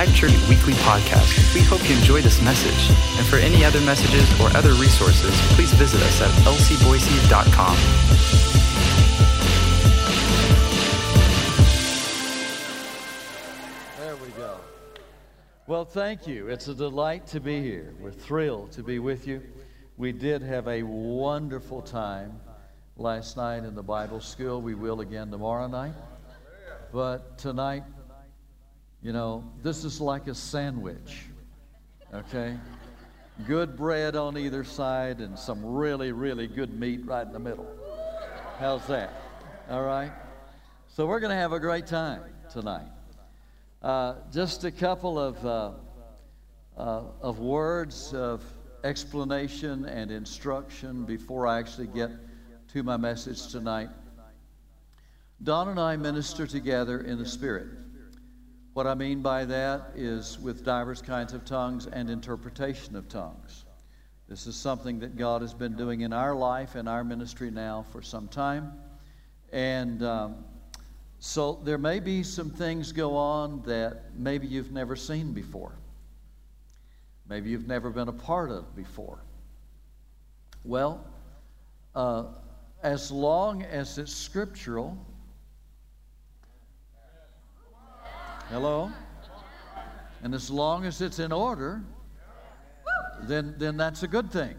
Life Church Weekly Podcast. We hope you enjoy this message. And for any other messages or other resources, please visit us at lcboise.com. There we go. Well, thank you. It's a delight to be here. We're thrilled to be with you. We did have a wonderful time last night in the Bible school. We will again tomorrow night. But tonight, you know, this is like a sandwich, okay? Good bread on either side and some really, really good meat right in the middle. How's that? All right? So we're going to have a great time tonight. Uh, just a couple of, uh, uh, of words of explanation and instruction before I actually get to my message tonight. Don and I minister together in the Spirit. What I mean by that is with diverse kinds of tongues and interpretation of tongues. This is something that God has been doing in our life and our ministry now for some time. And um, so there may be some things go on that maybe you've never seen before. Maybe you've never been a part of before. Well, uh, as long as it's scriptural, Hello? And as long as it's in order, then, then that's a good thing.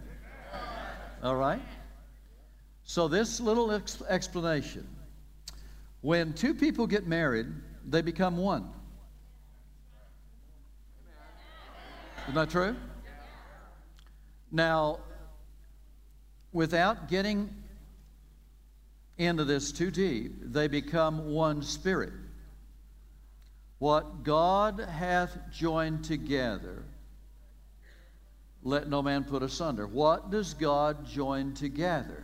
All right? So, this little ex- explanation when two people get married, they become one. Isn't that true? Now, without getting into this too deep, they become one spirit. What God hath joined together, let no man put asunder. What does God join together?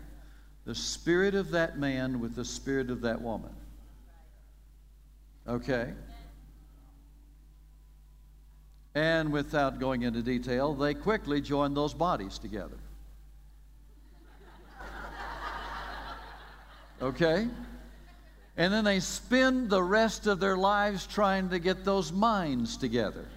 The spirit of that man with the spirit of that woman. Okay? And without going into detail, they quickly join those bodies together. Okay? And then they spend the rest of their lives trying to get those minds together.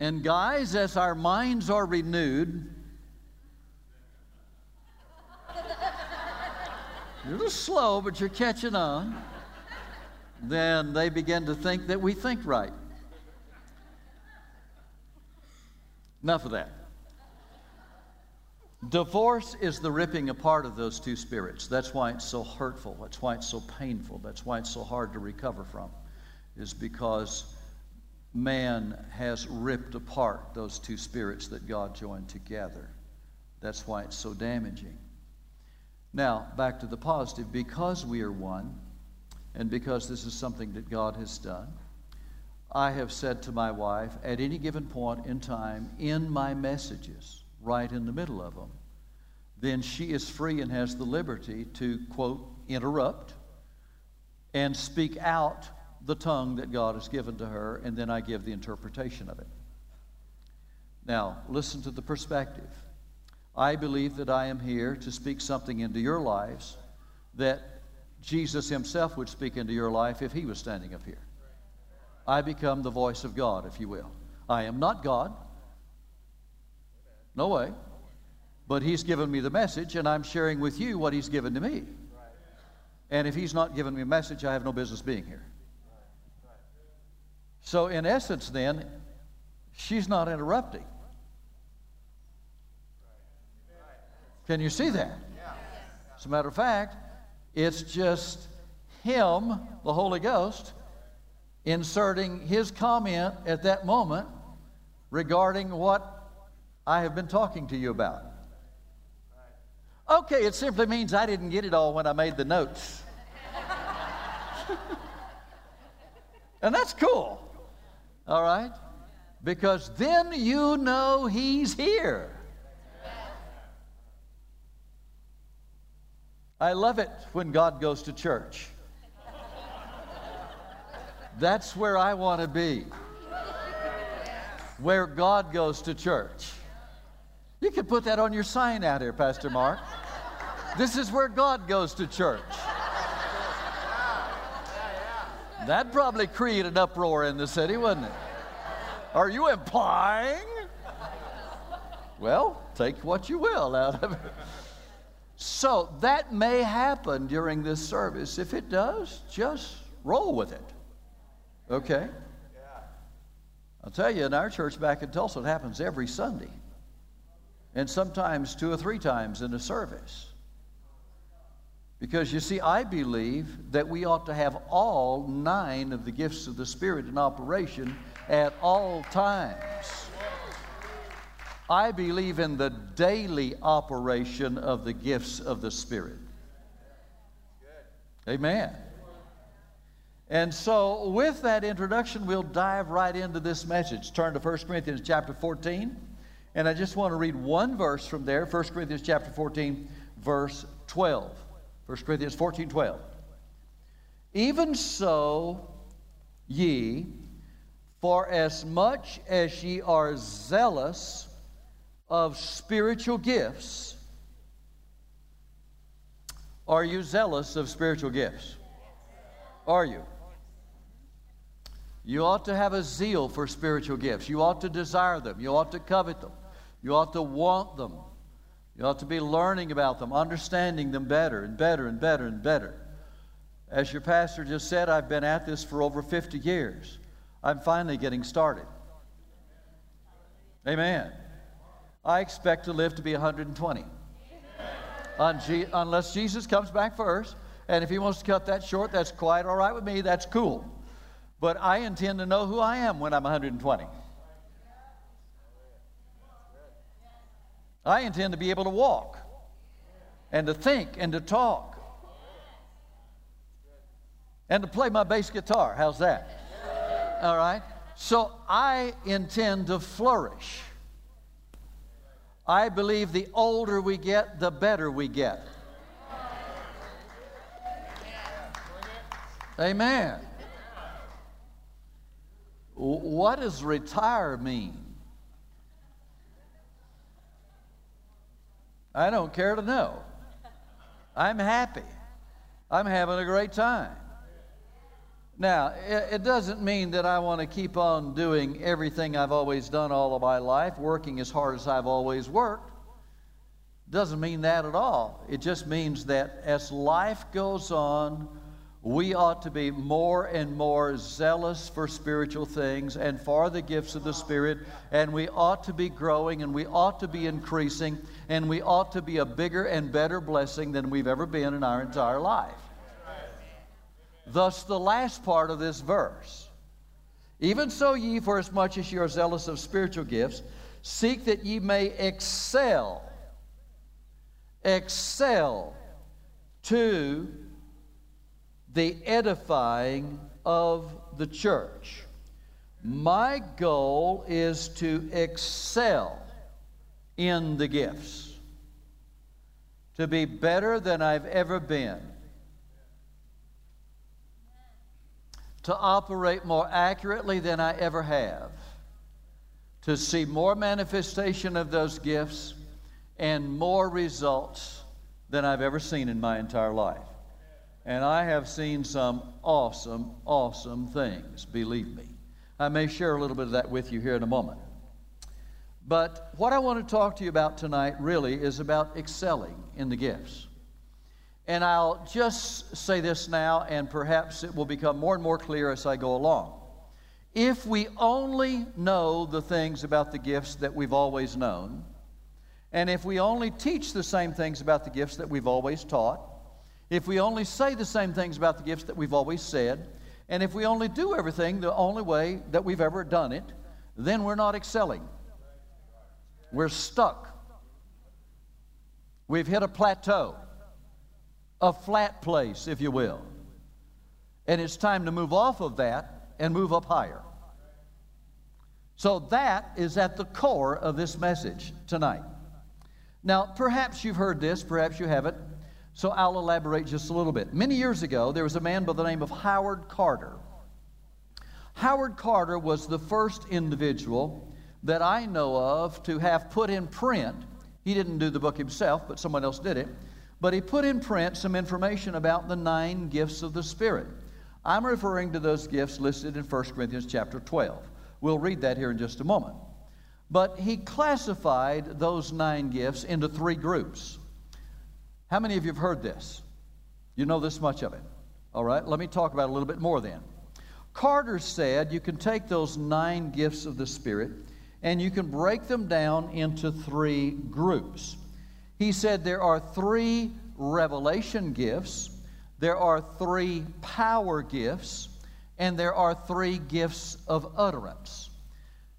and guys, as our minds are renewed, you're a little slow, but you're catching on. Then they begin to think that we think right. Enough of that. Divorce is the ripping apart of those two spirits. That's why it's so hurtful. That's why it's so painful. That's why it's so hard to recover from, is because man has ripped apart those two spirits that God joined together. That's why it's so damaging. Now, back to the positive. Because we are one, and because this is something that God has done, I have said to my wife at any given point in time in my messages, right in the middle of them, then she is free and has the liberty to, quote, interrupt and speak out the tongue that God has given to her, and then I give the interpretation of it. Now, listen to the perspective. I believe that I am here to speak something into your lives that Jesus himself would speak into your life if he was standing up here. I become the voice of God, if you will. I am not God. No way. But He's given me the message, and I'm sharing with you what He's given to me. And if He's not given me a message, I have no business being here. So, in essence, then, she's not interrupting. Can you see that? As a matter of fact, it's just Him, the Holy Ghost, inserting His comment at that moment regarding what I have been talking to you about. Okay, it simply means I didn't get it all when I made the notes. and that's cool. All right? Because then you know He's here. I love it when God goes to church. That's where I want to be. Where God goes to church. You could put that on your sign out here, Pastor Mark. This is where God goes to church. That probably created an uproar in the city, wouldn't it? Are you implying? Well, take what you will out of it. So that may happen during this service. If it does, just roll with it. Okay? I'll tell you, in our church back in Tulsa, it happens every Sunday. And sometimes two or three times in a service. Because you see, I believe that we ought to have all nine of the gifts of the Spirit in operation at all times. I believe in the daily operation of the gifts of the Spirit. Amen. And so, with that introduction, we'll dive right into this message. Turn to 1 Corinthians chapter 14. And I just want to read one verse from there 1 Corinthians chapter 14, verse 12. 1 Corinthians 14, 12. Even so, ye, for as much as ye are zealous of spiritual gifts, are you zealous of spiritual gifts? Are you? You ought to have a zeal for spiritual gifts. You ought to desire them. You ought to covet them. You ought to want them. You ought to be learning about them, understanding them better and better and better and better. As your pastor just said, I've been at this for over 50 years. I'm finally getting started. Amen. I expect to live to be 120. Unless Jesus comes back first, and if he wants to cut that short, that's quite all right with me. That's cool. But I intend to know who I am when I'm 120. I intend to be able to walk and to think and to talk and to play my bass guitar. How's that? All right. So I intend to flourish. I believe the older we get, the better we get. Amen. What does retire mean? I don't care to know. I'm happy. I'm having a great time. Now, it, doesn't mean that I want to keep on doing everything I've always done all of my life, working as hard as I've always worked. Doesn't mean that at all. It just means that as life goes on, we ought to be more and more zealous for spiritual things and for the gifts of the Spirit, and we ought to be growing and we ought to be increasing, and we ought to be a bigger and better blessing than we've ever been in our entire life. Thus, the last part of this verse. Even so, ye, for as much as ye are zealous of spiritual gifts, seek that ye may excel, excel to the edifying of the church. My goal is to excel in the gifts, to be better than I've ever been, to operate more accurately than I ever have, to see more manifestation of those gifts and more results than I've ever seen in my entire life. And I have seen some awesome, awesome things, believe me. I may share a little bit of that with you here in a moment. But what I want to talk to you about tonight really is about excelling in the gifts. And I'll just say this now, and perhaps it will become more and more clear as I go along. If we only know the things about the gifts that we've always known, and if we only teach the same things about the gifts that we've always taught, if we only say the same things about the gifts that we've always said, and if we only do everything the only way that we've ever done it, then we're not excelling. We're stuck. We've hit a plateau, a flat place, if you will. And it's time to move off of that and move up higher. So that is at the core of this message tonight. Now, perhaps you've heard this, perhaps you haven't. So I'll elaborate just a little bit. Many years ago, there was a man by the name of Howard Carter. Howard Carter was the first individual that I know of to have put in print, he didn't do the book himself, but someone else did it, but he put in print some information about the nine gifts of the Spirit. I'm referring to those gifts listed in 1 Corinthians chapter 12. We'll read that here in just a moment. But he classified those nine gifts into three groups. How many of you have heard this? You know this much of it. All right, let me talk about a little bit more then. Carter said you can take those nine gifts of the Spirit and you can break them down into three groups. He said there are three revelation gifts, there are three power gifts, and there are three gifts of utterance.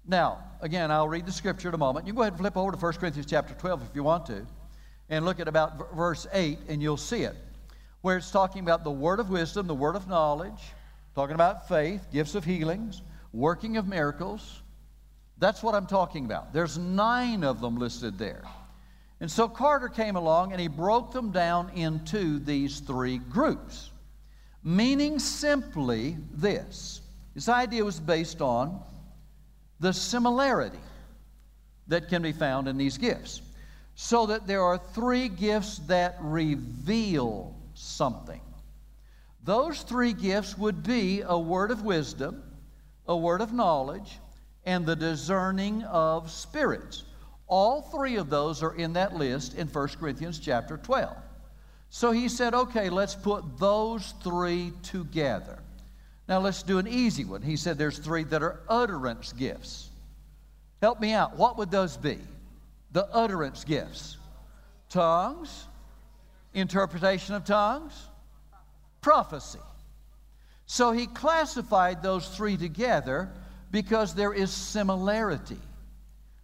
Now, again, I'll read the scripture in a moment. You go ahead and flip over to 1 Corinthians chapter 12 if you want to, and look at about verse 8, and you'll see it, where it's talking about the word of wisdom, the word of knowledge, talking about faith, gifts of healings, working of miracles. That's what I'm talking about. There's nine of them listed there. And so Carter came along and he broke them down into these three groups, meaning simply this. His idea was based on the similarity that can be found in these gifts. So that there are three gifts that reveal something. Those three gifts would be a word of wisdom, a word of knowledge, and the discerning of spirits. All three of those are in that list in 1 Corinthians chapter 12. So he said, okay, let's put those three together. Now let's do an easy one. He said there's three that are utterance gifts. Help me out. What would those be? The utterance gifts tongues, interpretation of tongues, prophecy. So he classified those three together because there is similarity.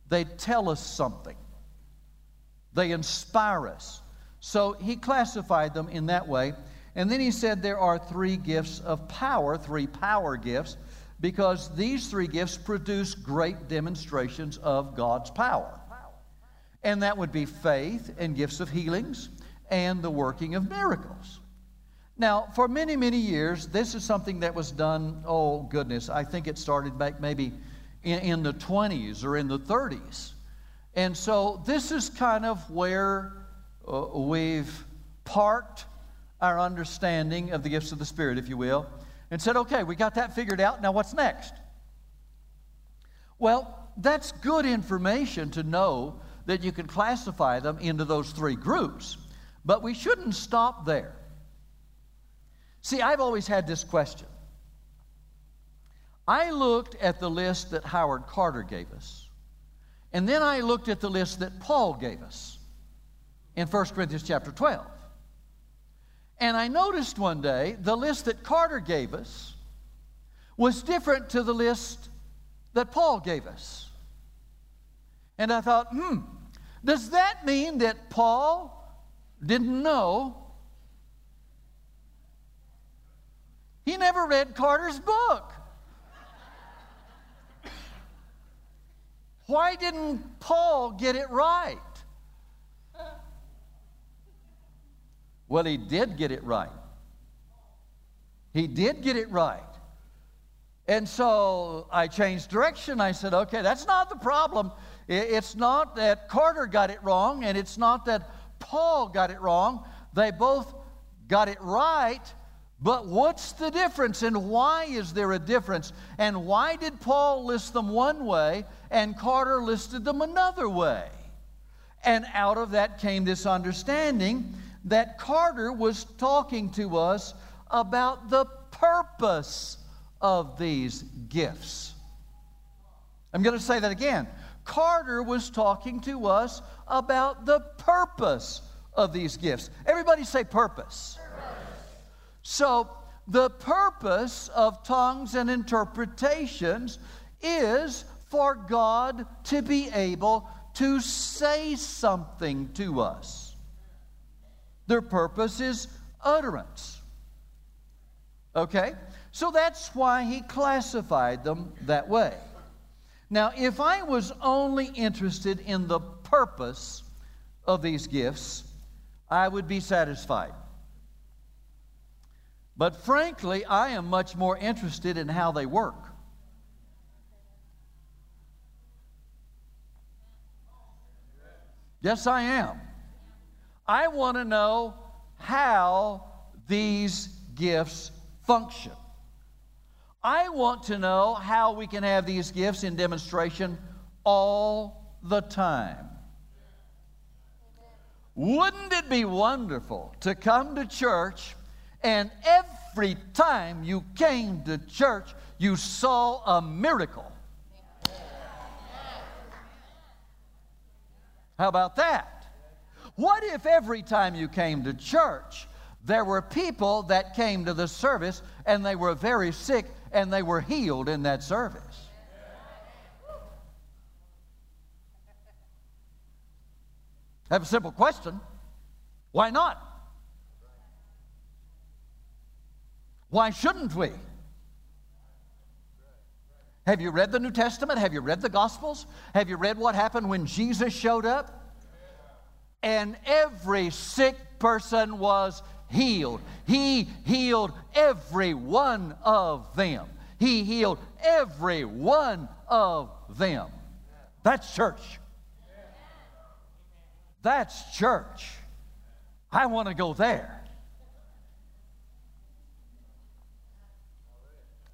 They tell us something, they inspire us. So he classified them in that way. And then he said there are three gifts of power, three power gifts, because these three gifts produce great demonstrations of God's power. And that would be faith and gifts of healings and the working of miracles. Now, for many, many years, this is something that was done, oh goodness, I think it started back maybe in, in the 20s or in the 30s. And so this is kind of where uh, we've parked our understanding of the gifts of the Spirit, if you will, and said, okay, we got that figured out. Now what's next? Well, that's good information to know that you can classify them into those three groups, but we shouldn't stop there. See, I've always had this question I looked at the list that Howard Carter gave us, and then I looked at the list that Paul gave us in 1 Corinthians chapter 12. And I noticed one day the list that Carter gave us was different to the list that Paul gave us. And I thought, hmm, does that mean that Paul didn't know? He never read Carter's book. Why didn't Paul get it right? Well, he did get it right. He did get it right. And so I changed direction. I said, okay, that's not the problem. It's not that Carter got it wrong, and it's not that Paul got it wrong. They both got it right, but what's the difference and why is there a difference? And why did Paul list them one way and Carter listed them another way? And out of that came this understanding that Carter was talking to us about the purpose of these gifts. I'm going to say that again. Carter was talking to us about the purpose of these gifts. Everybody say purpose. So, the purpose of tongues and interpretations is for God to be able to say something to us. Their purpose is utterance. Okay? So that's why he classified them that way. Now, if I was only interested in the purpose of these gifts, I would be satisfied. But frankly, I am much more interested in how they work. Yes, I am. I want to know how these gifts function. I want to know how we can have these gifts in demonstration all the time. Wouldn't it be wonderful to come to church and every time you came to church, you saw a miracle? How about that? What if every time you came to church, there were people that came to the service and they were very sick and they were healed in that service? I have a simple question. Why not? Why shouldn't we? Have you read the New Testament? Have you read the Gospels? Have you read what happened when Jesus showed up? And every sick person was healed. He healed every one of them. He healed every one of them. That's church. That's church. I want to go there.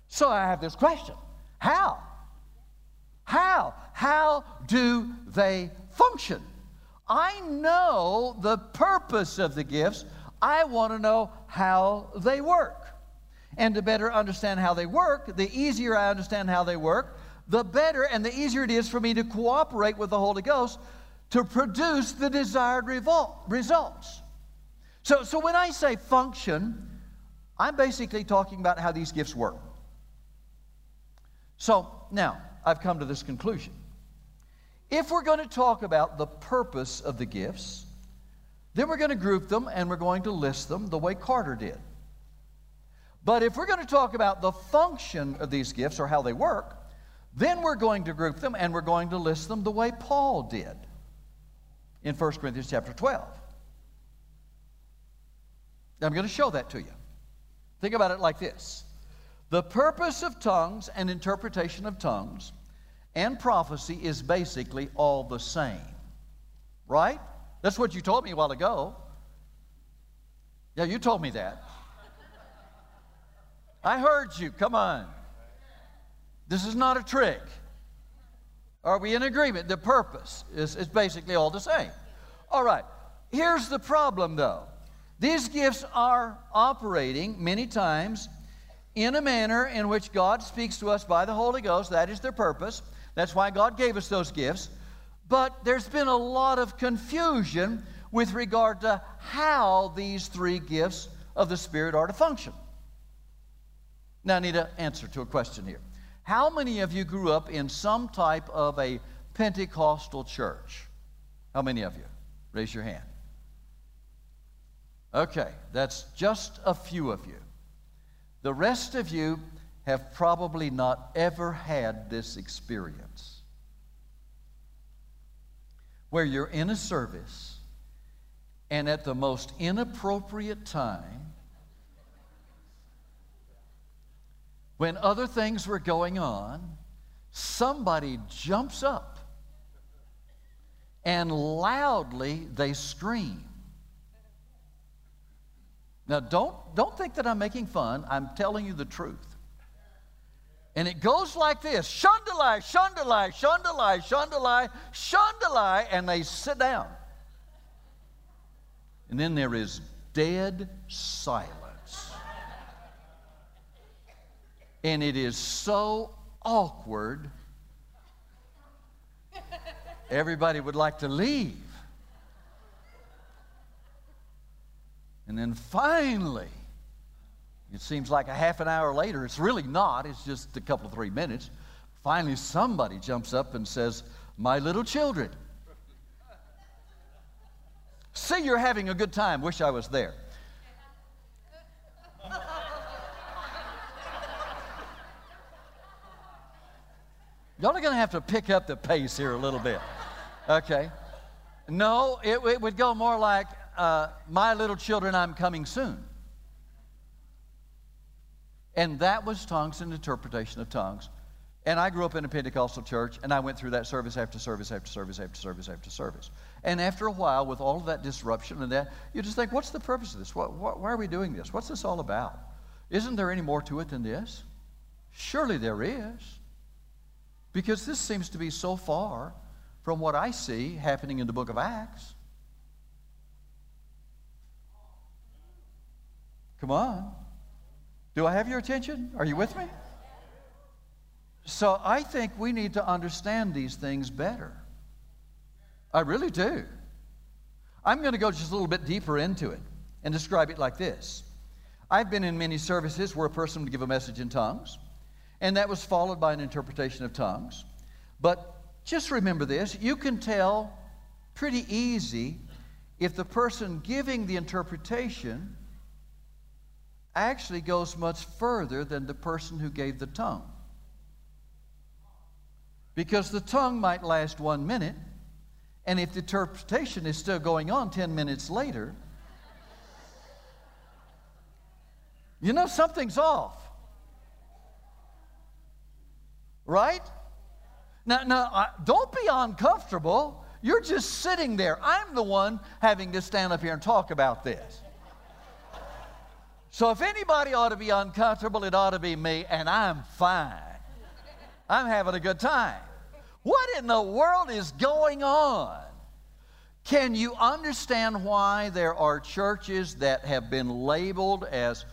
So I have this question how? How? How do they function? I know the purpose of the gifts. I want to know how they work. And to better understand how they work, the easier I understand how they work, the better and the easier it is for me to cooperate with the Holy Ghost to produce the desired revol- results. So, so when I say function, I'm basically talking about how these gifts work. So now, I've come to this conclusion. If we're going to talk about the purpose of the gifts, then we're going to group them and we're going to list them the way Carter did. But if we're going to talk about the function of these gifts or how they work, then we're going to group them and we're going to list them the way Paul did in 1 Corinthians chapter 12. I'm going to show that to you. Think about it like this the purpose of tongues and interpretation of tongues and prophecy is basically all the same. Right? That's what you told me a while ago. Yeah, you told me that. I heard you. Come on. This is not a trick. Are we in agreement? The purpose is, is basically all the same. All right. Here's the problem, though. These gifts are operating many times in a manner in which God speaks to us by the Holy Ghost. That is their purpose. That's why God gave us those gifts. But there's been a lot of confusion with regard to how these three gifts of the Spirit are to function. Now, I need an answer to a question here. How many of you grew up in some type of a Pentecostal church? How many of you? Raise your hand. Okay, that's just a few of you. The rest of you have probably not ever had this experience where you're in a service and at the most inappropriate time, when other things were going on, somebody jumps up and loudly they scream. Now, don't, don't think that I'm making fun. I'm telling you the truth. And it goes like this Shundalai, Shundalai, Shundalai, Shundalai, Shundalai, and they sit down. And then there is dead silence. And it is so awkward, everybody would like to leave. And then finally, it seems like a half an hour later, it's really not, it's just a couple of three minutes. Finally, somebody jumps up and says, My little children. See, you're having a good time. Wish I was there. Y'all are going to have to pick up the pace here a little bit. Okay? No, it, it would go more like, uh, My little children, I'm coming soon. And that was tongues and interpretation of tongues. And I grew up in a Pentecostal church, and I went through that service after service after service after service after service. And after a while, with all of that disruption and that, you just think, what's the purpose of this? What, what, why are we doing this? What's this all about? Isn't there any more to it than this? Surely there is. Because this seems to be so far from what I see happening in the book of Acts. Come on. Do I have your attention? Are you with me? So I think we need to understand these things better. I really do. I'm going to go just a little bit deeper into it and describe it like this. I've been in many services where a person would give a message in tongues, and that was followed by an interpretation of tongues. But just remember this you can tell pretty easy if the person giving the interpretation actually goes much further than the person who gave the tongue. Because the tongue might last one minute, and if the interpretation is still going on 10 minutes later, you know something's off. Right? Now, now don't be uncomfortable. You're just sitting there. I'm the one having to stand up here and talk about this. So if anybody ought to be uncomfortable, it ought to be me, and I'm fine. I'm having a good time. What in the world is going on? Can you understand why there are churches that have been labeled as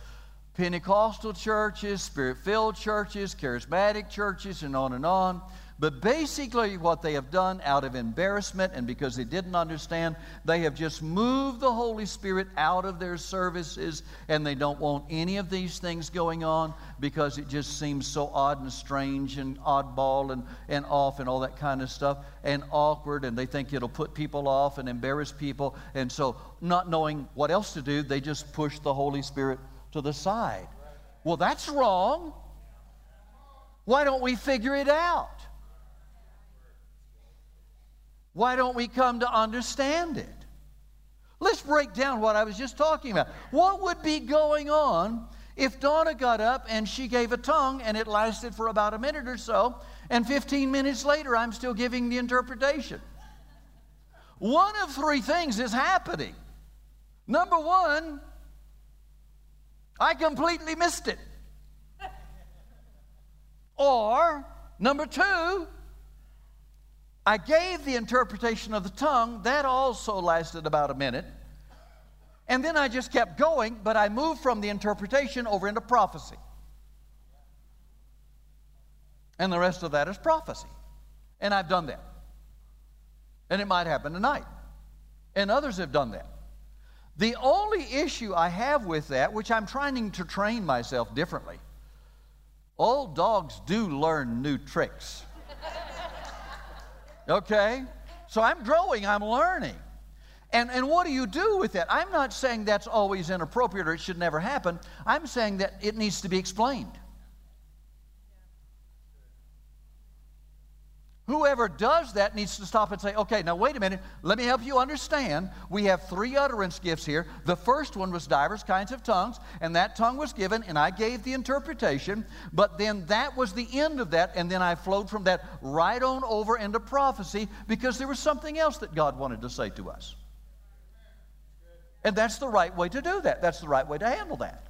Pentecostal churches, Spirit filled churches, charismatic churches, and on and on? But basically, what they have done out of embarrassment and because they didn't understand, they have just moved the Holy Spirit out of their services and they don't want any of these things going on because it just seems so odd and strange and oddball and, and off and all that kind of stuff and awkward and they think it'll put people off and embarrass people. And so, not knowing what else to do, they just push the Holy Spirit to the side. Well, that's wrong. Why don't we figure it out? Why don't we come to understand it? Let's break down what I was just talking about. What would be going on if Donna got up and she gave a tongue and it lasted for about a minute or so, and 15 minutes later I'm still giving the interpretation? One of three things is happening. Number one, I completely missed it. Or, number two, I gave the interpretation of the tongue. That also lasted about a minute. And then I just kept going, but I moved from the interpretation over into prophecy. And the rest of that is prophecy. And I've done that. And it might happen tonight. And others have done that. The only issue I have with that, which I'm trying to train myself differently, old dogs do learn new tricks. Okay? So I'm growing, I'm learning. And, and what do you do with that? I'm not saying that's always inappropriate or it should never happen. I'm saying that it needs to be explained. Whoever does that needs to stop and say, okay, now wait a minute, let me help you understand. We have three utterance gifts here. The first one was divers kinds of tongues, and that tongue was given, and I gave the interpretation, but then that was the end of that, and then I flowed from that right on over into prophecy because there was something else that God wanted to say to us. And that's the right way to do that. That's the right way to handle that.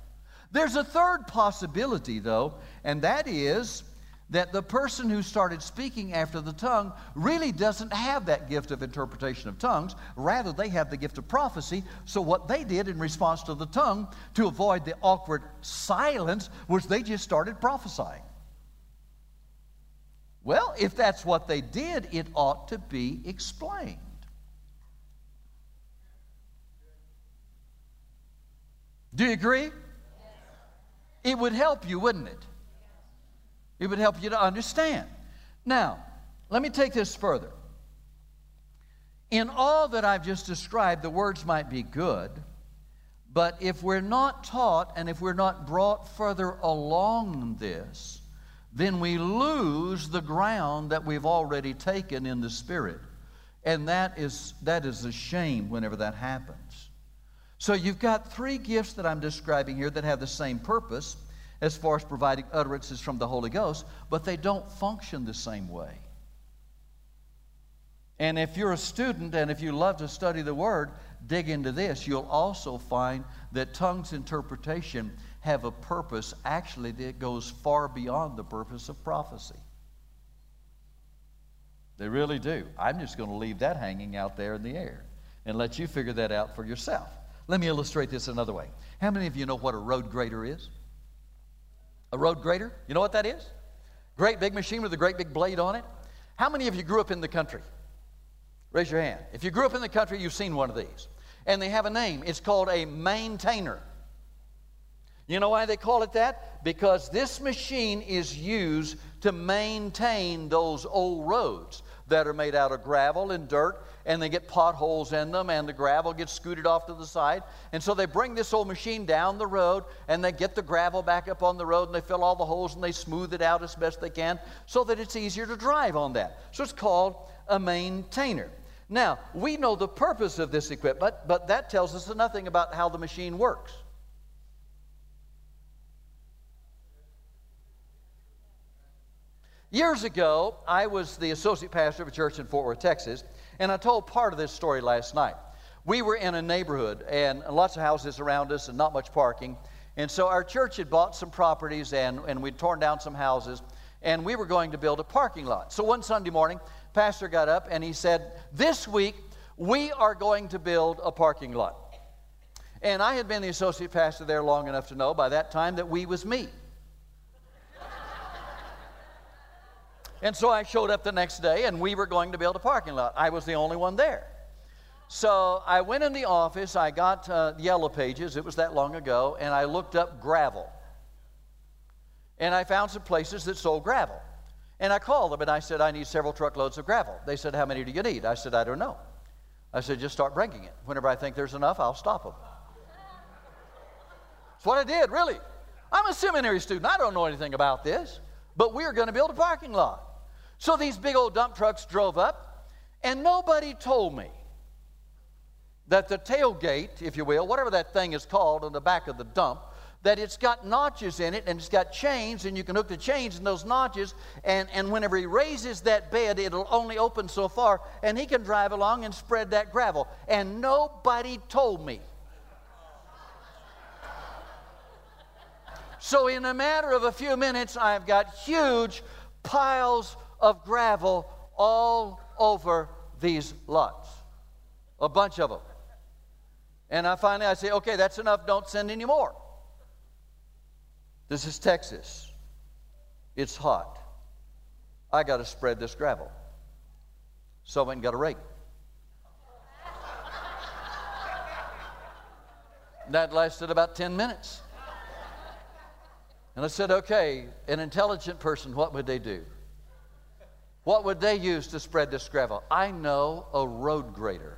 There's a third possibility, though, and that is that the person who started speaking after the tongue really doesn't have that gift of interpretation of tongues. Rather, they have the gift of prophecy. So, what they did in response to the tongue to avoid the awkward silence was they just started prophesying. Well, if that's what they did, it ought to be explained. Do you agree? It would help you, wouldn't it? It would help you to understand. Now, let me take this further. In all that I've just described, the words might be good, but if we're not taught and if we're not brought further along this, then we lose the ground that we've already taken in the Spirit. And that is, that is a shame whenever that happens. So you've got three gifts that I'm describing here that have the same purpose as far as providing utterances from the Holy Ghost, but they don't function the same way. And if you're a student and if you love to study the Word, dig into this, you'll also find that tongues interpretation have a purpose actually that goes far beyond the purpose of prophecy. They really do. I'm just going to leave that hanging out there in the air and let you figure that out for yourself. Let me illustrate this another way. How many of you know what a road grader is? A road grader? You know what that is? Great big machine with a great big blade on it. How many of you grew up in the country? Raise your hand. If you grew up in the country, you've seen one of these. And they have a name. It's called a maintainer. You know why they call it that? Because this machine is used to maintain those old roads that are made out of gravel and dirt, and they get potholes in them, and the gravel gets scooted off to the side. And so they bring this old machine down the road, and they get the gravel back up on the road, and they fill all the holes, and they smooth it out as best they can so that it's easier to drive on that. So it's called a maintainer. Now, we know the purpose of this equipment, but that tells us nothing about how the machine works. Years ago, I was the associate pastor of a church in Fort Worth, Texas, and I told part of this story last night. We were in a neighborhood and lots of houses around us and not much parking. And so our church had bought some properties and, and we'd torn down some houses and we were going to build a parking lot. So one Sunday morning, pastor got up and he said, This week we are going to build a parking lot. And I had been the associate pastor there long enough to know by that time that we was me. And so I showed up the next day and we were going to build a parking lot. I was the only one there. So I went in the office, I got uh, yellow pages, it was that long ago, and I looked up gravel. And I found some places that sold gravel. And I called them and I said, I need several truckloads of gravel. They said, How many do you need? I said, I don't know. I said, Just start bringing it. Whenever I think there's enough, I'll stop them. That's what I did, really. I'm a seminary student. I don't know anything about this. But we're going to build a parking lot. So these big old dump trucks drove up, and nobody told me that the tailgate, if you will, whatever that thing is called on the back of the dump, that it's got notches in it and it's got chains, and you can hook the chains in those notches. And, and whenever he raises that bed, it'll only open so far, and he can drive along and spread that gravel. And nobody told me. So, in a matter of a few minutes, I've got huge piles of gravel all over these lots. A bunch of them. And I finally I say, okay, that's enough, don't send any more. This is Texas. It's hot. I got to spread this gravel. So I went and got a rake. that lasted about 10 minutes. And I said, okay, an intelligent person, what would they do? What would they use to spread this gravel? I know a road grader.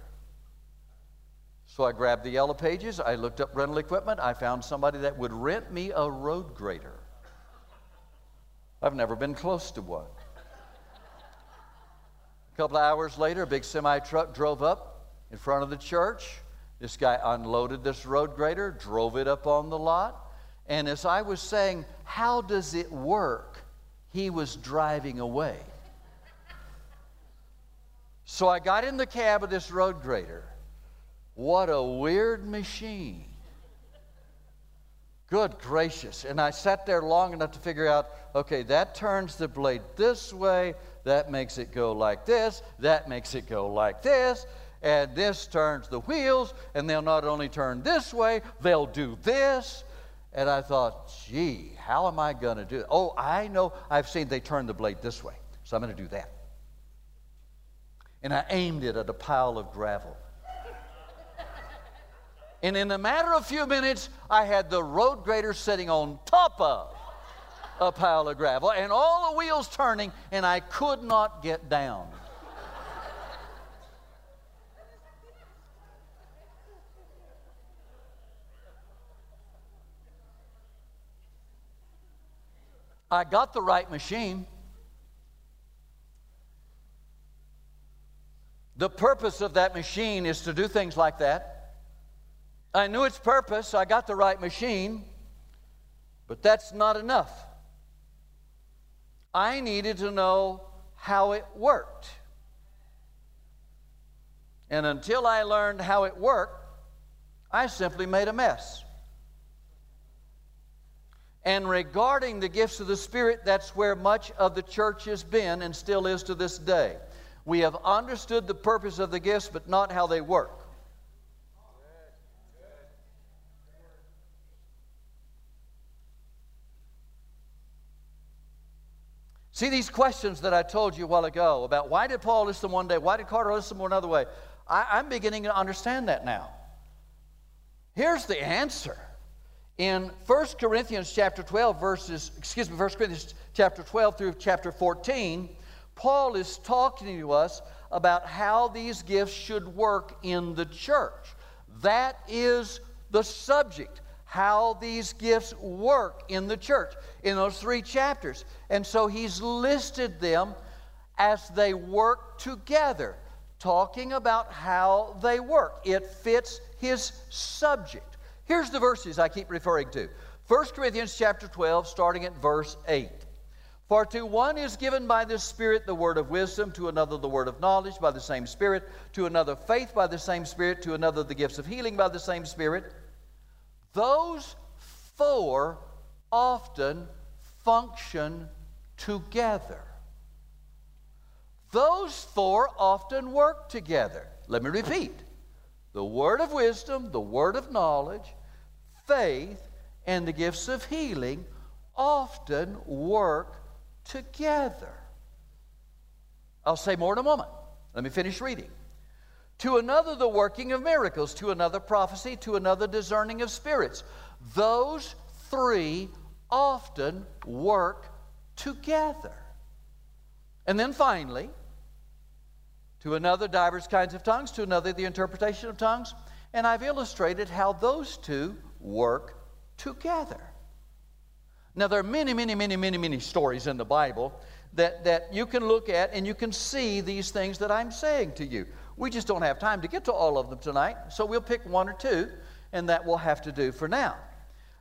So I grabbed the yellow pages, I looked up rental equipment, I found somebody that would rent me a road grader. I've never been close to one. A couple of hours later, a big semi truck drove up in front of the church. This guy unloaded this road grader, drove it up on the lot, and as I was saying, How does it work? he was driving away. So I got in the cab of this road grader. What a weird machine. Good gracious. And I sat there long enough to figure out okay, that turns the blade this way, that makes it go like this, that makes it go like this, and this turns the wheels, and they'll not only turn this way, they'll do this. And I thought, gee, how am I going to do it? Oh, I know. I've seen they turn the blade this way, so I'm going to do that and I aimed it at a pile of gravel. And in a matter of a few minutes, I had the road grader sitting on top of a pile of gravel and all the wheels turning, and I could not get down. I got the right machine. The purpose of that machine is to do things like that. I knew its purpose, I got the right machine, but that's not enough. I needed to know how it worked. And until I learned how it worked, I simply made a mess. And regarding the gifts of the Spirit, that's where much of the church has been and still is to this day. We have understood the purpose of the gifts, but not how they work. See these questions that I told you a while ago about why did Paul list them one day, why did Carter list them another way? I, am beginning to understand that now. Here's the answer. In 1 Corinthians chapter 12, verses, excuse me, 1 Corinthians chapter 12 through chapter 14, Paul is talking to us about how these gifts should work in the church. That is the subject how these gifts work in the church in those three chapters. And so he's listed them as they work together, talking about how they work. It fits his subject. Here's the verses I keep referring to 1 Corinthians chapter 12, starting at verse 8. For to one is given by the Spirit the word of wisdom, to another the word of knowledge by the same Spirit, to another faith by the same Spirit, to another the gifts of healing by the same Spirit those four often function together. Those four often work together. Let me repeat the word of wisdom, the word of knowledge, faith, and the gifts of healing often work together. I'll say more in a moment. Let me finish reading to another the working of miracles, to another prophecy, to another discerning of spirits. Those three often work together. And then finally, to another divers kinds of tongues, to another the interpretation of tongues, and I've illustrated how those two work together. Now, there are many, many, many, many, many stories in the Bible that, that you can look at and you can see these things that I'm saying to you. We just don't have time to get to all of them tonight, so we'll pick one or two, and that will have to do for now.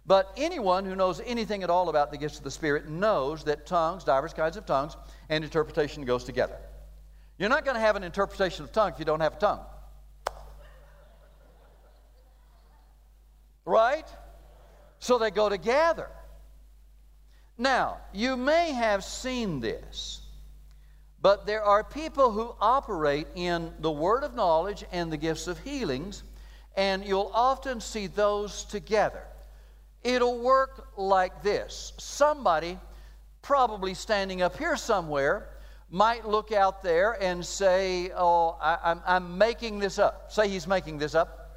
But anyone who knows anything at all about the gifts of the Spirit knows that tongues, diverse kinds of tongues, and interpretation goes together. You're not going to have an interpretation of tongue if you don't have a tongue. Right? So they go together. Now, you may have seen this but there are people who operate in the word of knowledge and the gifts of healings, and you'll often see those together. It'll work like this somebody, probably standing up here somewhere, might look out there and say, Oh, I, am making this up. Say he's making this up.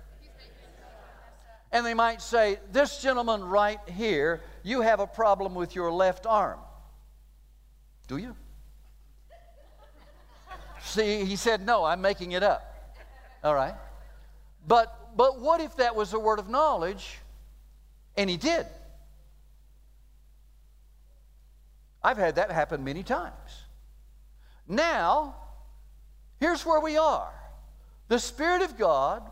And they might say, This gentleman right here, you have a problem with your left arm. Do you? See, he said, No, I'm making it up. All right. But, but what if that was a word of knowledge and he did? I've had that happen many times. Now, here's where we are the Spirit of God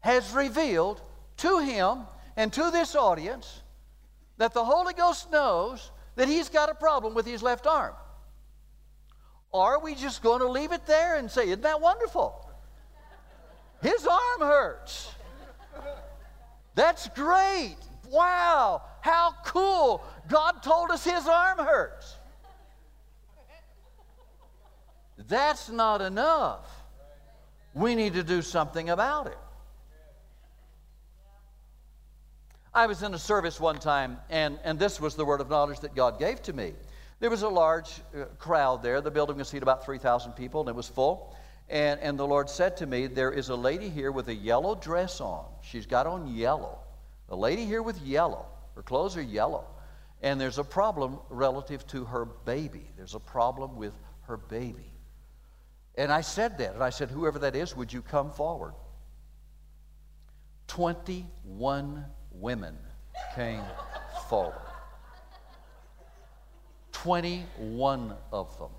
has revealed to him and to this audience that the Holy Ghost knows that he's got a problem with his left arm. Are we just going to leave it there and say, Isn't that wonderful? His arm hurts. That's great. Wow, how cool. God told us his arm hurts. That's not enough. We need to do something about it. I was in a service one time, and, and this was the word of knowledge that God gave to me. There was a large uh, crowd there. The building could seat about 3,000 people, and it was full. And, and the Lord said to me, There is a lady here with a yellow dress on. She's got on yellow. A lady here with yellow. Her clothes are yellow. And there's a problem relative to her baby. There's a problem with her baby. And I said that. And I said, Whoever that is, would you come forward? 21 women came forward. 21 of them.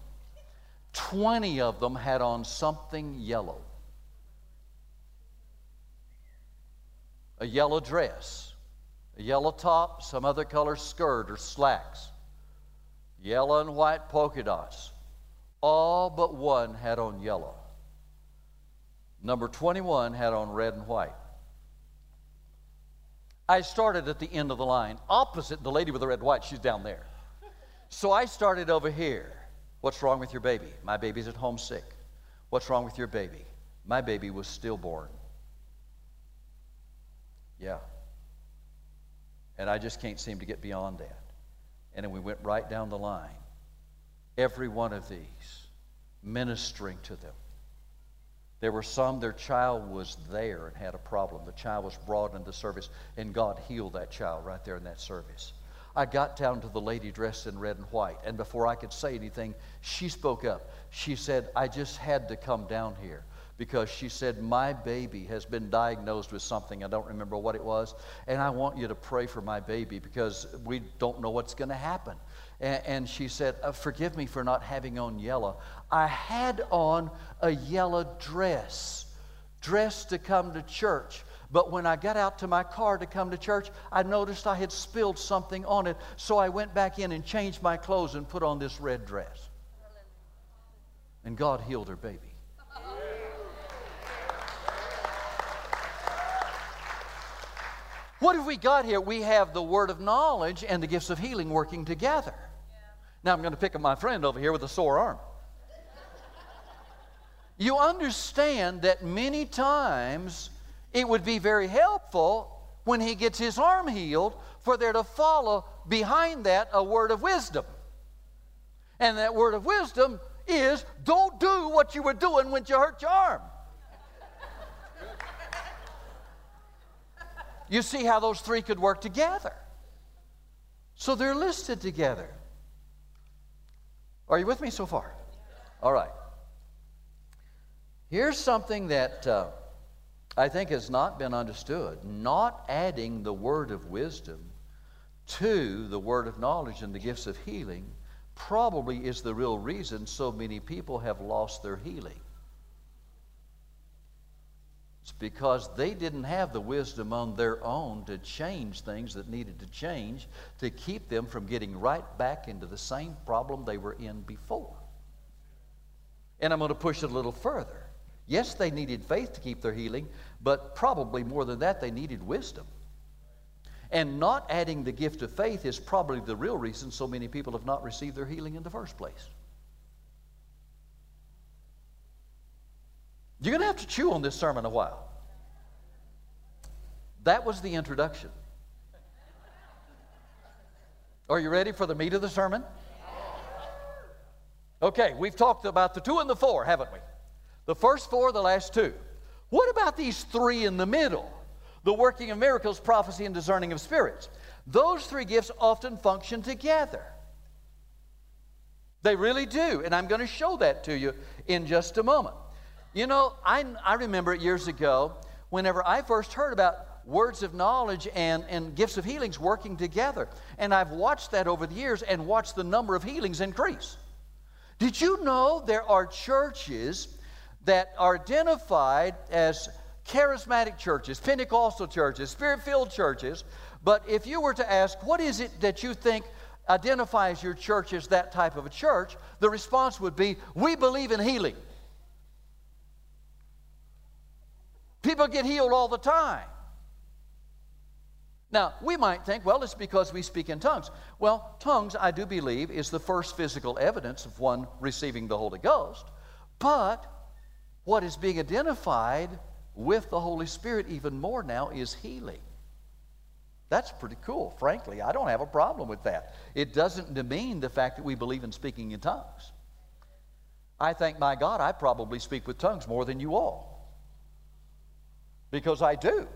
20 of them had on something yellow a yellow dress, a yellow top, some other color skirt or slacks, yellow and white polka dots. All but one had on yellow. Number 21 had on red and white. I started at the end of the line, opposite the lady with the red white. She's down there. So I started over here. What's wrong with your baby? My baby's at home sick. What's wrong with your baby? My baby was stillborn. Yeah. And I just can't seem to get beyond that. And then we went right down the line. Every one of these ministering to them. There were some, their child was there and had a problem. The child was brought into service, and God healed that child right there in that service. I got down to the lady dressed in red and white, and before I could say anything, she spoke up. She said, I just had to come down here because she said, My baby has been diagnosed with something. I don't remember what it was. And I want you to pray for my baby because we don't know what's going to happen. And, she said, uh, Forgive me for not having on yellow. I had on a yellow dress, dressed to come to church. But when I got out to my car to come to church, I noticed I had spilled something on it. So I went back in and changed my clothes and put on this red dress. And God healed her baby. What have we got here? We have the word of knowledge and the gifts of healing working together. Now I'm going to pick up my friend over here with a sore arm. You understand that many times it would be very helpful when he gets his arm healed for there to follow behind that a word of wisdom. And that word of wisdom is don't do what you were doing when you hurt your arm. You see how those three could work together. So they're listed together. Are you with me so far? All right. Here's something that uh, I think has not been understood. Not adding the word of wisdom to the word of knowledge and the gifts of healing probably is the real reason so many people have lost their healing. It's because they didn't have the wisdom on their own to change things that needed to change to keep them from getting right back into the same problem they were in before. And I'm going to push it a little further. Yes, they needed faith to keep their healing, but probably more than that, they needed wisdom. And not adding the gift of faith is probably the real reason so many people have not received their healing in the first place. You're going to have to chew on this sermon a while. That was the introduction. Are you ready for the meat of the sermon? Okay, we've talked about the two and the four, haven't we? The first four, the last two. What about these three in the middle? The working of miracles, prophecy, and discerning of spirits. Those three gifts often function together. They really do, and I'm going to show that to you in just a moment. You know, I, I remember it years ago, whenever I first heard about words of knowledge and, and gifts of healings working together. And I've watched that over the years and watched the number of healings increase. Did you know there are churches that are identified as charismatic churches, Pentecostal churches, spirit filled churches? But if you were to ask, what is it that you think identifies your church as that type of a church? The response would be, we believe in healing. People get healed all the time. Now, we might think, well, it's because we speak in tongues. Well, tongues, I do believe, is the first physical evidence of one receiving the Holy Ghost. But what is being identified with the Holy Spirit even more now is healing. That's pretty cool, frankly. I don't have a problem with that. It doesn't demean the fact that we believe in speaking in tongues. I thank my God I probably speak with tongues more than you all because I do.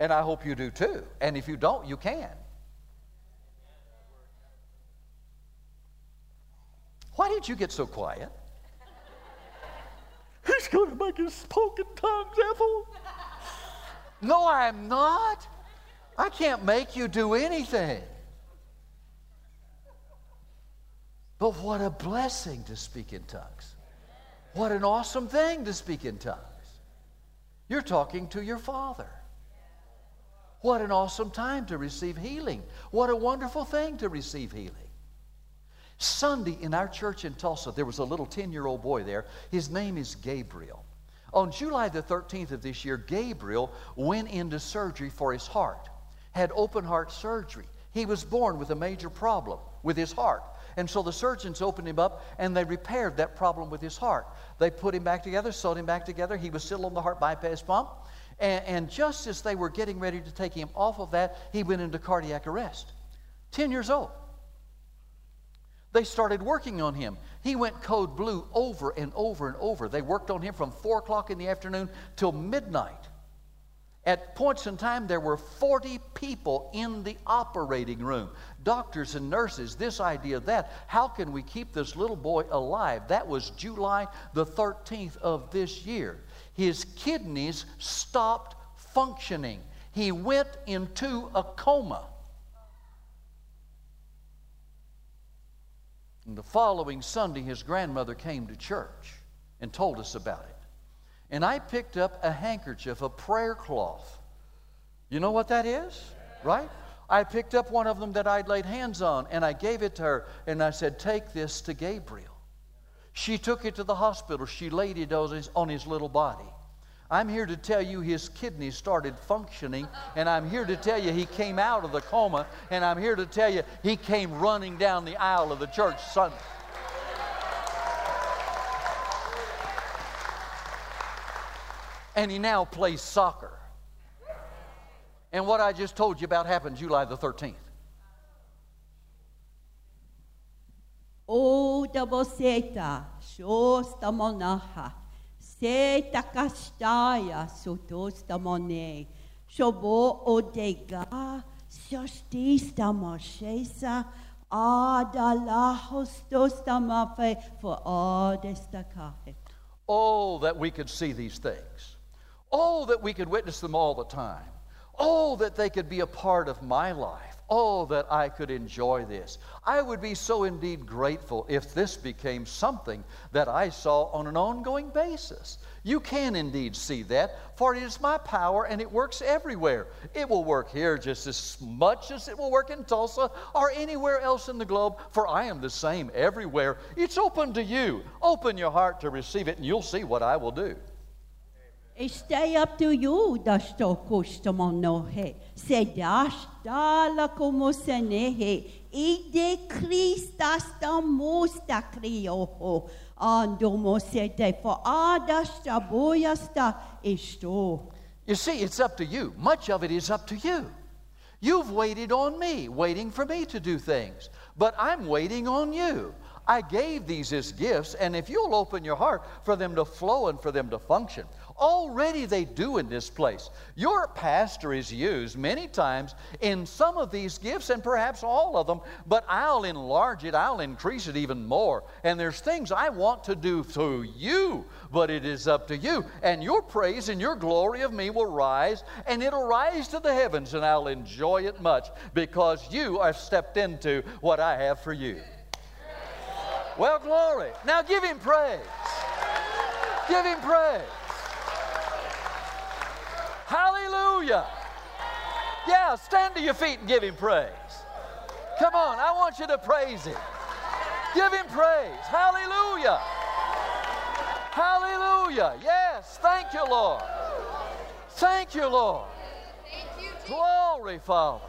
And I hope you do too. And if you don't, you can. Why did you get so quiet? He's going to make us spoken tongues, Ethel. No, I'm not. I can't make you do anything. But what a blessing to speak in tongues. What an awesome thing to speak in tongues. You're talking to your Father. What an awesome time to receive healing. What a wonderful thing to receive healing. Sunday in our church in Tulsa, there was a little 10 year old boy there. His name is Gabriel. On July the 13th of this year, Gabriel went into surgery for his heart, had open heart surgery. He was born with a major problem with his heart. And so the surgeons opened him up and they repaired that problem with his heart. They put him back together, sewed him back together. He was still on the heart bypass pump. And, and just as they were getting ready to take him off of that, he went into cardiac arrest. 10 years old. They started working on him. He went code blue over and over and over. They worked on him from 4 o'clock in the afternoon till midnight. At points in time, there were 40 people in the operating room doctors and nurses, this idea, that. How can we keep this little boy alive? That was July the 13th of this year. His kidneys stopped functioning, he went into a coma. And the following Sunday, his grandmother came to church and told us about it. And I picked up a handkerchief, a prayer cloth. You know what that is, right? I picked up one of them that I'd laid hands on and I gave it to her and I said, Take this to Gabriel. She took it to the hospital. She laid it on his, on his little body. I'm here to tell you his kidneys started functioning, and I'm here to tell you he came out of the coma, and I'm here to tell you he came running down the aisle of the church Sunday. And he now plays soccer. And what I just told you about happened July the 13th. O double seta, shosta monaha. Se takastaya sotosta mone. Shobo odega, sostista moshesa. Adala mafe for adestakahe. Oh, that we could see these things. Oh, that we could witness them all the time. Oh, that they could be a part of my life. Oh, that I could enjoy this. I would be so indeed grateful if this became something that I saw on an ongoing basis. You can indeed see that, for it is my power and it works everywhere. It will work here just as much as it will work in Tulsa or anywhere else in the globe, for I am the same everywhere. It's open to you. Open your heart to receive it, and you'll see what I will do. Stay up to you, da sto customo no he. Se dash dala como se nehe. Ide Christa sta musta crioho. Andomo se de for ada sta boya sta isto. You see, it's up to you. Much of it is up to you. You've waited on me, waiting for me to do things, but I'm waiting on you. I gave these as gifts, and if you'll open your heart for them to flow and for them to function, Already they do in this place. Your pastor is used many times in some of these gifts and perhaps all of them, but I'll enlarge it, I'll increase it even more. And there's things I want to do through you, but it is up to you. And your praise and your glory of me will rise, and it'll rise to the heavens, and I'll enjoy it much because you have stepped into what I have for you. Well, glory. Now give him praise. Give him praise. Hallelujah. Yeah, stand to your feet and give him praise. Come on, I want you to praise him. Give him praise. Hallelujah. Hallelujah. Yes, thank you, Lord. Thank you, Lord. Glory, Father.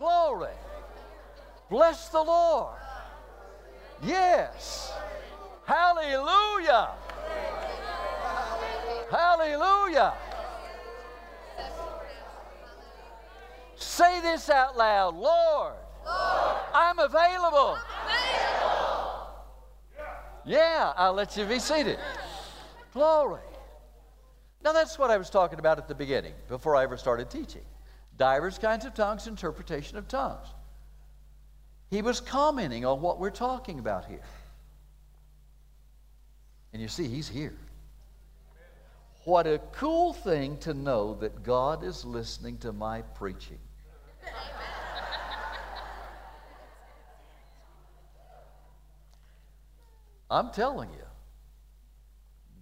Glory. Bless the Lord. Yes. Hallelujah. Hallelujah. Say this out loud Lord, Lord I'm available. available. Yeah, I'll let you be seated. Glory. Now, that's what I was talking about at the beginning, before I ever started teaching. Divers kinds of tongues, interpretation of tongues. He was commenting on what we're talking about here. And you see, he's here. What a cool thing to know that God is listening to my preaching. I'm telling you,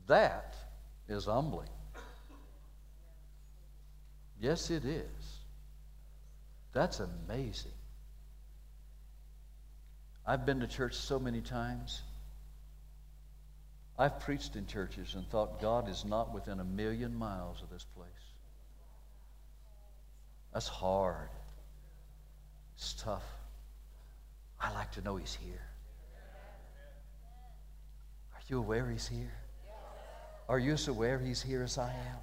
that is humbling. Yes, it is. That's amazing. I've been to church so many times. I've preached in churches and thought God is not within a million miles of this place. That's hard. It's tough. I like to know He's here. Are you aware He's here? Are you as aware He's here as I am?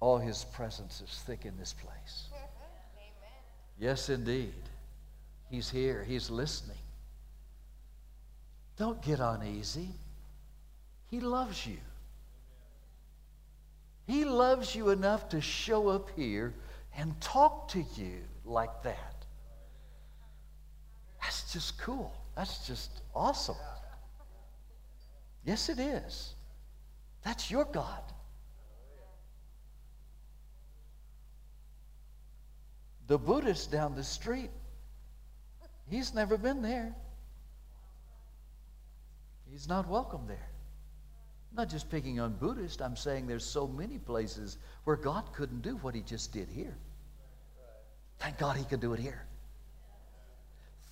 All His presence is thick in this place. Yes, indeed. He's here. He's listening. Don't get uneasy. He loves you. He loves you enough to show up here and talk to you like that. That's just cool. That's just awesome. Yes, it is. That's your God. The Buddhist down the street, he's never been there. He's not welcome there. I'm not just picking on Buddhists, I'm saying there's so many places where God couldn't do what he just did here. Thank God he could do it here.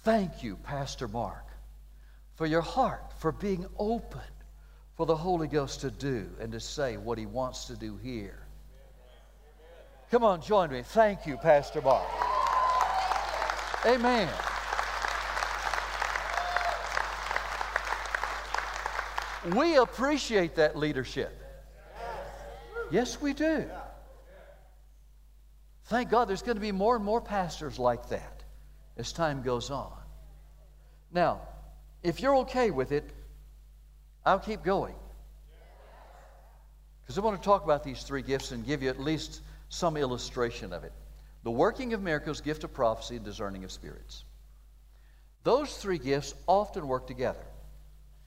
Thank you, Pastor Mark, for your heart, for being open for the Holy Ghost to do and to say what he wants to do here. Come on, join me. Thank you, Pastor Mark. Amen. We appreciate that leadership. Yes, we do. Thank God there's going to be more and more pastors like that as time goes on. Now, if you're okay with it, I'll keep going. Because I want to talk about these three gifts and give you at least some illustration of it the working of miracles, gift of prophecy, and discerning of spirits. Those three gifts often work together.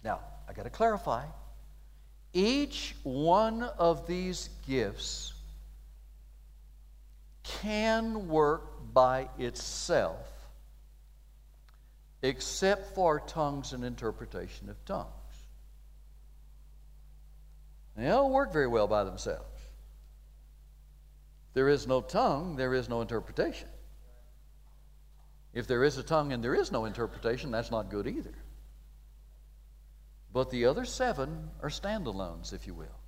Now, I got to clarify. Each one of these gifts can work by itself, except for tongues and interpretation of tongues. They don't work very well by themselves. There is no tongue, there is no interpretation. If there is a tongue and there is no interpretation, that's not good either. But the other seven are standalones, if you will.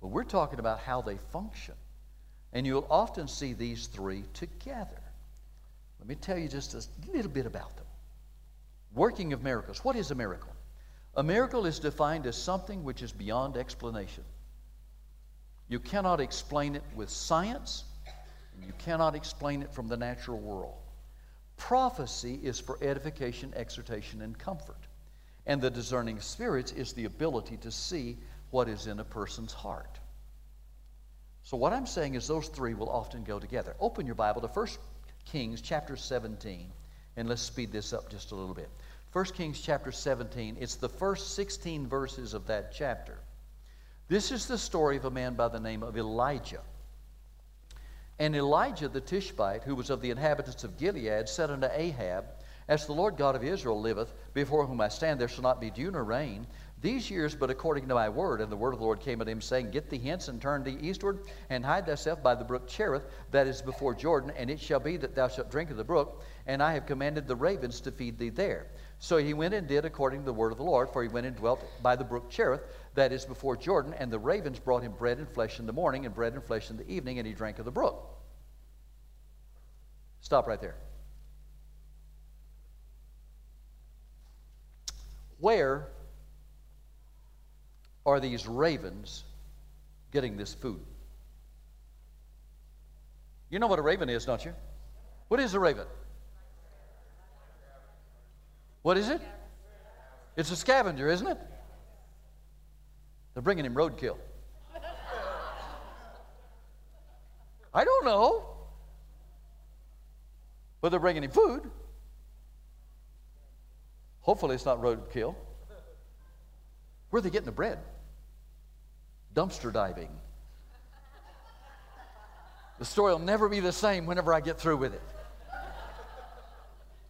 But we're talking about how they function. And you'll often see these three together. Let me tell you just a little bit about them. Working of miracles. What is a miracle? A miracle is defined as something which is beyond explanation. You cannot explain it with science, and you cannot explain it from the natural world. Prophecy is for edification, exhortation, and comfort. And the discerning of spirits is the ability to see what is in a person's heart. So, what I'm saying is those three will often go together. Open your Bible to 1 Kings chapter 17, and let's speed this up just a little bit. 1 Kings chapter 17, it's the first 16 verses of that chapter. This is the story of a man by the name of Elijah. And Elijah the Tishbite, who was of the inhabitants of Gilead, said unto Ahab, As the Lord God of Israel liveth, before whom I stand, there shall not be dew nor rain, these years, but according to my word. And the word of the Lord came unto him, saying, Get thee hence and turn thee eastward, and hide thyself by the brook Cherith, that is before Jordan, and it shall be that thou shalt drink of the brook, and I have commanded the ravens to feed thee there. So he went and did according to the word of the Lord, for he went and dwelt by the brook Cherith, that is before Jordan, and the ravens brought him bread and flesh in the morning, and bread and flesh in the evening, and he drank of the brook. Stop right there. Where are these ravens getting this food? You know what a raven is, don't you? What is a raven? What is it? It's a scavenger, isn't it? They're bringing him roadkill. I don't know. But they're bringing him food. Hopefully, it's not roadkill. Where are they getting the bread? Dumpster diving. The story will never be the same whenever I get through with it.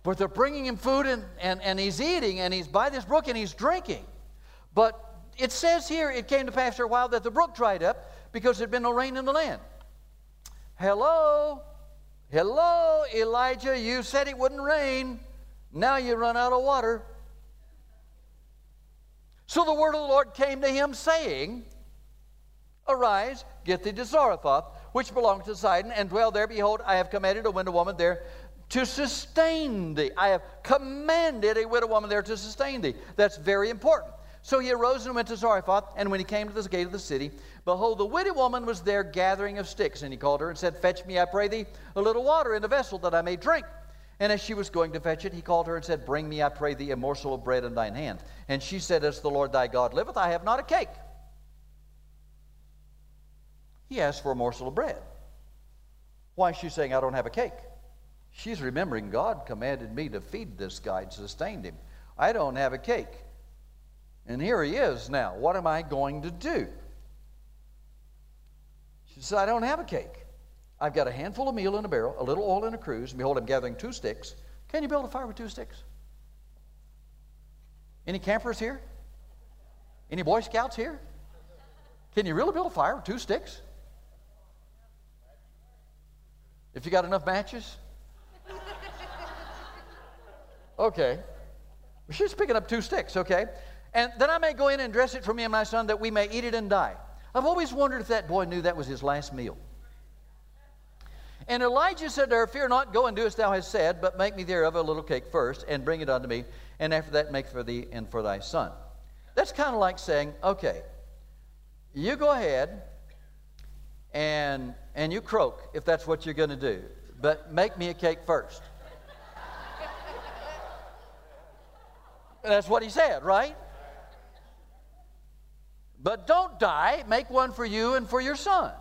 But they're bringing him food and, and, and he's eating and he's by this brook and he's drinking. But it says here it came to pass for a while that the brook dried up because there'd been no rain in the land. Hello? Hello, Elijah. You said it wouldn't rain. Now you run out of water. So the word of the Lord came to him, saying, Arise, get thee to Zarephath, which belongs to Sidon, and dwell there. Behold, I have commanded a widow woman there to sustain thee. I have commanded a widow woman there to sustain thee. That's very important. So he arose and went to Zarephath, and when he came to the gate of the city, behold, the widow woman was there gathering of sticks. And he called her and said, Fetch me, I pray thee, a little water in a vessel that I may drink. And as she was going to fetch it, he called her and said, Bring me, I pray thee, a morsel of bread in thine hand. And she said, As the Lord thy God liveth, I have not a cake. He asked for a morsel of bread. Why is she saying, I don't have a cake? She's remembering God commanded me to feed this guy and sustained him. I don't have a cake. And here he is now. What am I going to do? She said, I don't have a cake. I've got a handful of meal in a barrel, a little oil in a cruse, and behold, I'm gathering two sticks. Can you build a fire with two sticks? Any campers here? Any Boy Scouts here? Can you really build a fire with two sticks? If you got enough matches? Okay. She's picking up two sticks, okay? And then I may go in and dress it for me and my son that we may eat it and die. I've always wondered if that boy knew that was his last meal. And Elijah said to her, Fear not, go and do as thou hast said, but make me thereof a little cake first, and bring it unto me, and after that make for thee and for thy son. That's kind of like saying, Okay, you go ahead and, and you croak if that's what you're going to do, but make me a cake first. that's what he said, right? But don't die. Make one for you and for your son.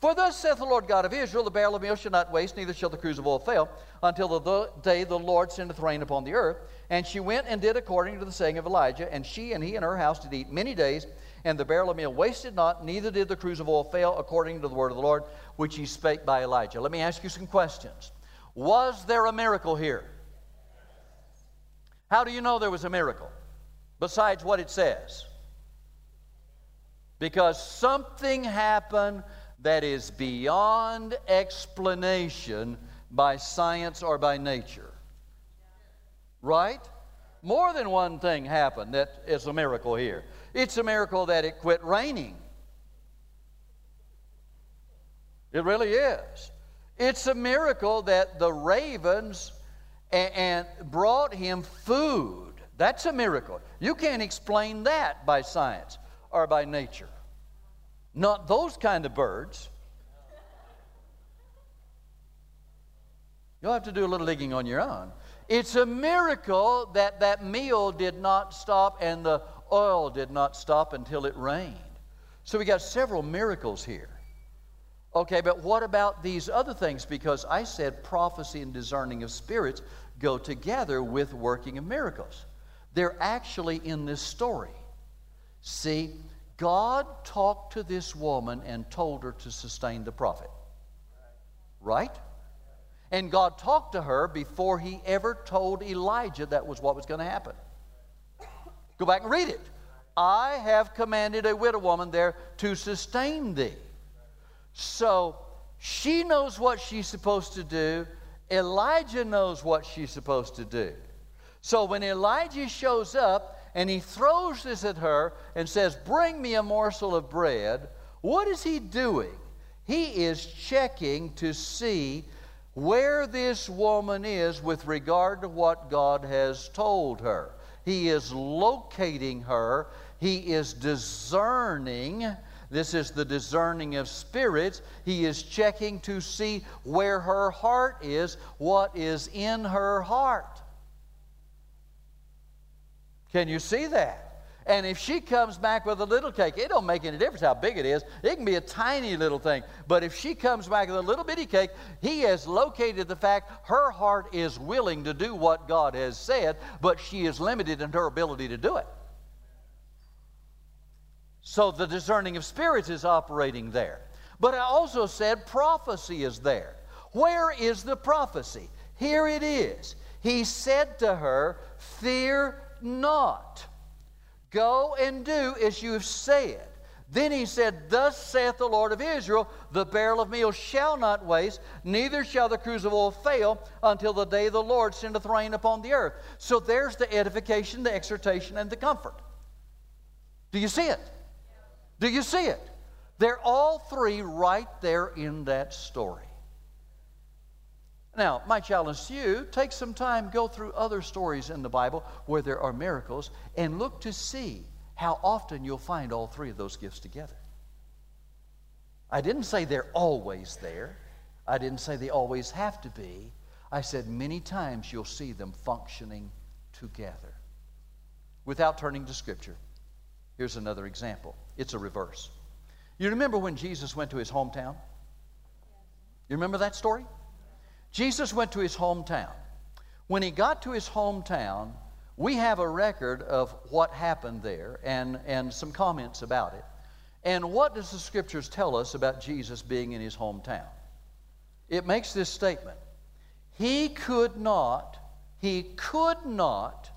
For thus saith the Lord God of Israel, the barrel of meal shall not waste, neither shall the cruse of oil fail, until the day the Lord sendeth rain upon the earth. And she went and did according to the saying of Elijah, and she and he and her house did eat many days, and the barrel of meal wasted not, neither did the cruse of oil fail, according to the word of the Lord, which he spake by Elijah. Let me ask you some questions. Was there a miracle here? How do you know there was a miracle? Besides what it says because something happened that is beyond explanation by science or by nature. Right? More than one thing happened that is a miracle here. It's a miracle that it quit raining. It really is. It's a miracle that the ravens and, brought him food. That's a miracle. You can't explain that by science or by nature. Not those kind of birds. You'll have to do a little digging on your own. It's a miracle that that meal did not stop and the oil did not stop until it rained. So we got several miracles here. Okay, but what about these other things? Because I said prophecy and discerning of spirits go together with working of miracles. They're actually in this story. See, God talked to this woman and told her to sustain the prophet. Right? And God talked to her before he ever told Elijah that was what was going to happen. Go back and read it. I have commanded a widow woman there to sustain thee. So she knows what she's supposed to do. Elijah knows what she's supposed to do. So when Elijah shows up and he throws this at her and says, Bring me a morsel of bread, what is he doing? He is checking to see where this woman is with regard to what God has told her. He is locating her, he is discerning. This is the discerning of spirits. He is checking to see where her heart is, what is in her heart. Can you see that? And if she comes back with a little cake, it don't make any difference how big it is. It can be a tiny little thing. But if she comes back with a little bitty cake, he has located the fact her heart is willing to do what God has said, but she is limited in her ability to do it. So the discerning of spirits is operating there. But I also said prophecy is there. Where is the prophecy? Here it is. He said to her, Fear not. Go and do as you have said. Then he said, Thus saith the Lord of Israel, the barrel of meal shall not waste, neither shall the cruse of oil fail until the day the Lord sendeth rain upon the earth. So there's the edification, the exhortation, and the comfort. Do you see it? Do you see it? They're all three right there in that story. Now, my challenge to you take some time, go through other stories in the Bible where there are miracles, and look to see how often you'll find all three of those gifts together. I didn't say they're always there, I didn't say they always have to be. I said many times you'll see them functioning together. Without turning to Scripture, here's another example it's a reverse. You remember when Jesus went to his hometown? You remember that story? Jesus went to his hometown. When he got to his hometown, we have a record of what happened there and, and some comments about it. And what does the scriptures tell us about Jesus being in his hometown? It makes this statement He could not, he could not,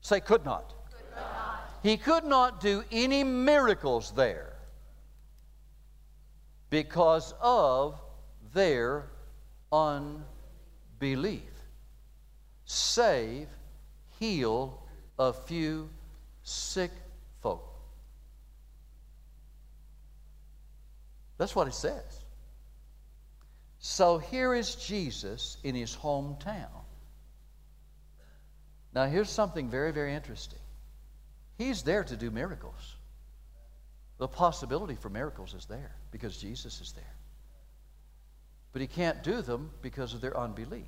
say, could not. Could not. He could not do any miracles there because of their unbelief. Save, heal a few sick folk. That's what it says. So here is Jesus in his hometown. Now, here's something very, very interesting. He's there to do miracles. The possibility for miracles is there because Jesus is there. But he can't do them because of their unbelief.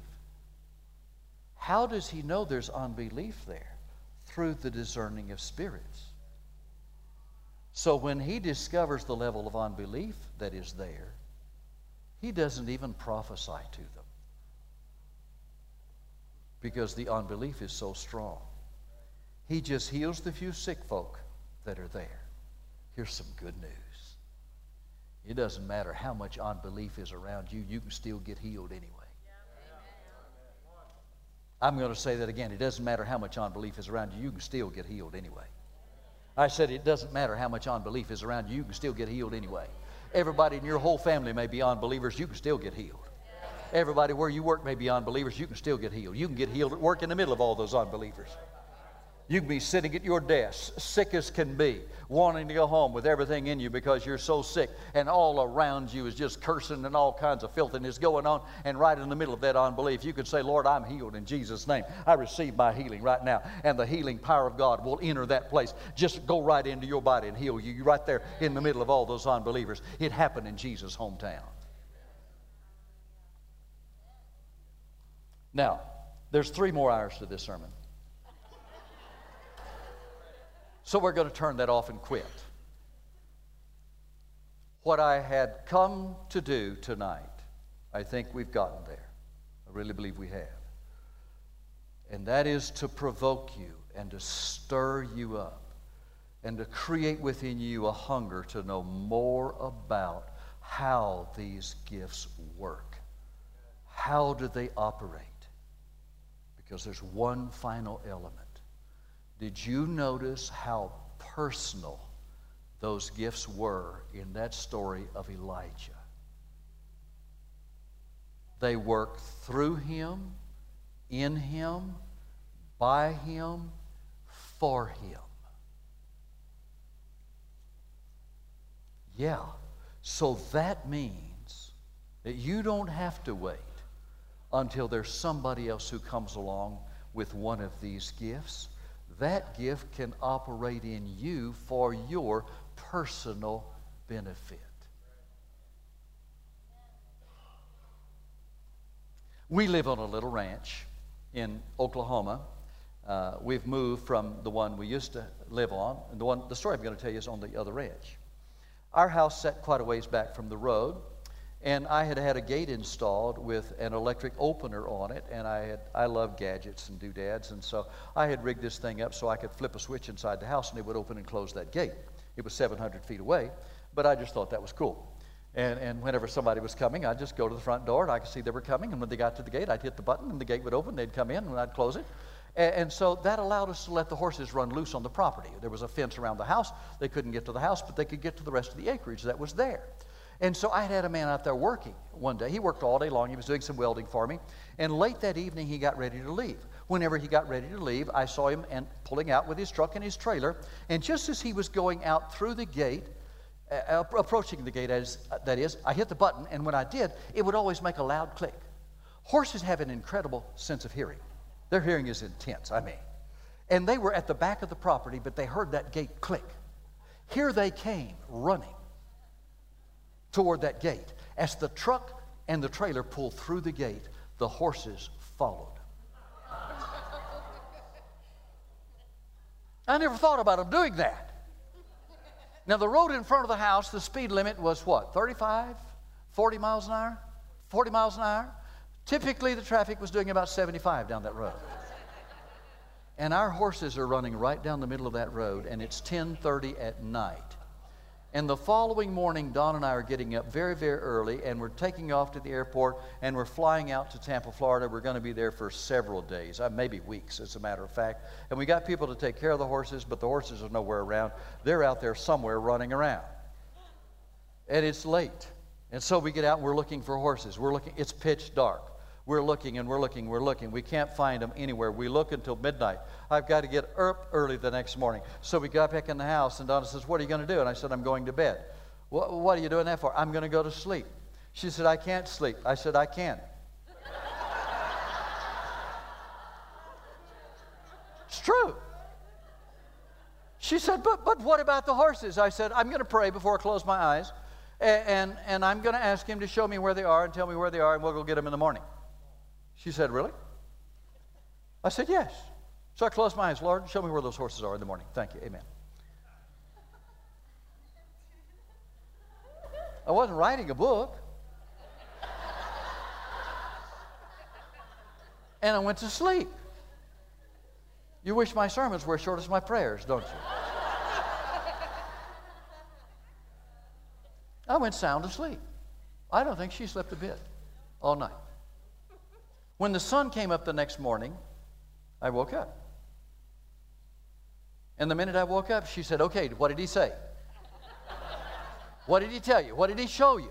How does he know there's unbelief there? Through the discerning of spirits. So when he discovers the level of unbelief that is there, he doesn't even prophesy to them because the unbelief is so strong. He just heals the few sick folk that are there. Here's some good news. It doesn't matter how much unbelief is around you, you can still get healed anyway. I'm going to say that again. It doesn't matter how much unbelief is around you, you can still get healed anyway. I said it doesn't matter how much unbelief is around you, you can still get healed anyway. Everybody in your whole family may be unbelievers, you can still get healed. Everybody where you work may be unbelievers, you can still get healed. You can get healed at work in the middle of all those unbelievers. You can be sitting at your desk, sick as can be, wanting to go home with everything in you because you're so sick, and all around you is just cursing and all kinds of filthiness going on. And right in the middle of that unbelief, you can say, Lord, I'm healed in Jesus' name. I receive my healing right now. And the healing power of God will enter that place. Just go right into your body and heal you. Right there in the middle of all those unbelievers. It happened in Jesus' hometown. Now, there's three more hours to this sermon. So we're going to turn that off and quit. What I had come to do tonight, I think we've gotten there. I really believe we have. And that is to provoke you and to stir you up and to create within you a hunger to know more about how these gifts work. How do they operate? Because there's one final element did you notice how personal those gifts were in that story of Elijah? They work through him, in him, by him, for him. Yeah. So that means that you don't have to wait until there's somebody else who comes along with one of these gifts that gift can operate in you for your personal benefit. We live on a little ranch in Oklahoma. Uh, we've moved from the one we used to live on, and the one the story I'm going to tell you is on the other ranch. Our house sat quite a ways back from the road, and I had had a gate installed with an electric opener on it, and I had I love gadgets and doodads, and so I had rigged this thing up so I could flip a switch inside the house and it would open and close that gate. It was 700 feet away, but I just thought that was cool. And, and whenever somebody was coming, I'd just go to the front door and I could see they were coming, and when they got to the gate, I'd hit the button and the gate would open, they'd come in, and I'd close it. And, and so that allowed us to let the horses run loose on the property. There was a fence around the house. They couldn't get to the house, but they could get to the rest of the acreage that was there. And so I had had a man out there working one day. He worked all day long. He was doing some welding for me. And late that evening, he got ready to leave. Whenever he got ready to leave, I saw him and pulling out with his truck and his trailer. And just as he was going out through the gate, uh, approaching the gate, as, uh, that is, I hit the button. And when I did, it would always make a loud click. Horses have an incredible sense of hearing. Their hearing is intense, I mean. And they were at the back of the property, but they heard that gate click. Here they came running toward that gate. As the truck and the trailer pulled through the gate, the horses followed. I never thought about them doing that. Now, the road in front of the house, the speed limit was what, 35, 40 miles an hour? 40 miles an hour? Typically, the traffic was doing about 75 down that road. And our horses are running right down the middle of that road, and it's 10:30 at night. And the following morning, Donna and I are getting up very, very early, and we're taking off to the airport, and we're flying out to Tampa, Florida. We're going to be there for several days, uh, maybe weeks, as a matter of fact. And we got people to take care of the horses, but the horses are nowhere around. They're out there somewhere running around. And it's late. And so we get out and we're looking for horses. We're looking, it's pitch dark. We're looking and we're looking, we're looking. We can't find them anywhere. We look until midnight. I've got to get up early the next morning. So we got back in the house, and Donna says, What are you going to do? And I said, I'm going to bed. What, what are you doing that for? I'm going to go to sleep. She said, I can't sleep. I said, I can. it's true. She said, but, but what about the horses? I said, I'm going to pray before I close my eyes, and, and, and I'm going to ask him to show me where they are and tell me where they are, and we'll go get them in the morning. She said, Really? I said, Yes. So I closed my eyes. Lord, show me where those horses are in the morning. Thank you. Amen. I wasn't writing a book. And I went to sleep. You wish my sermons were as short as my prayers, don't you? I went sound asleep. I don't think she slept a bit all night. When the sun came up the next morning, I woke up. And the minute I woke up, she said, Okay, what did he say? what did he tell you? What did he show you?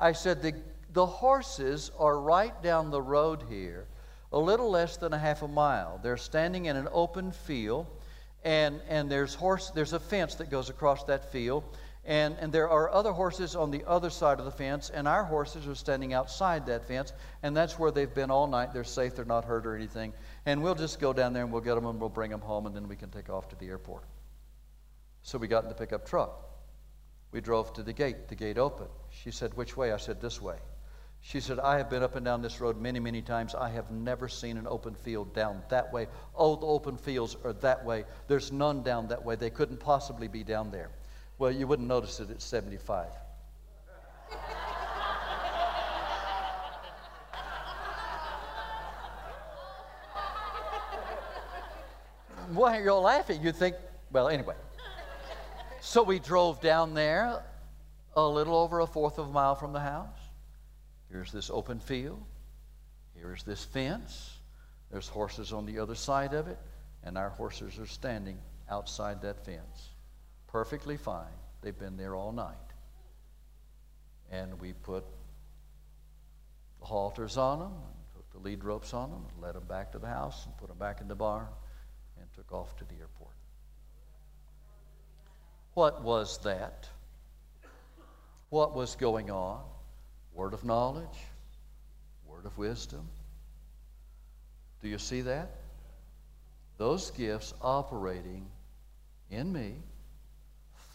I said, The, the horses are right down the road here, a little less than a half a mile. They're standing in an open field, and, and there's, horse, there's a fence that goes across that field. And, and there are other horses on the other side of the fence, and our horses are standing outside that fence, and that's where they've been all night. They're safe, they're not hurt or anything. And we'll just go down there and we'll get them and we'll bring them home, and then we can take off to the airport. So we got in the pickup truck. We drove to the gate. The gate opened. She said, Which way? I said, This way. She said, I have been up and down this road many, many times. I have never seen an open field down that way. Oh, the open fields are that way. There's none down that way. They couldn't possibly be down there. Well, you wouldn't notice it at 75. Why are you all laughing? You think, well, anyway. So we drove down there a little over a fourth of a mile from the house. Here's this open field. Here's this fence. There's horses on the other side of it, and our horses are standing outside that fence perfectly fine. They've been there all night. And we put the halters on them, and took the lead ropes on them, and led them back to the house, and put them back in the barn, and took off to the airport. What was that? What was going on? Word of knowledge, word of wisdom. Do you see that? Those gifts operating in me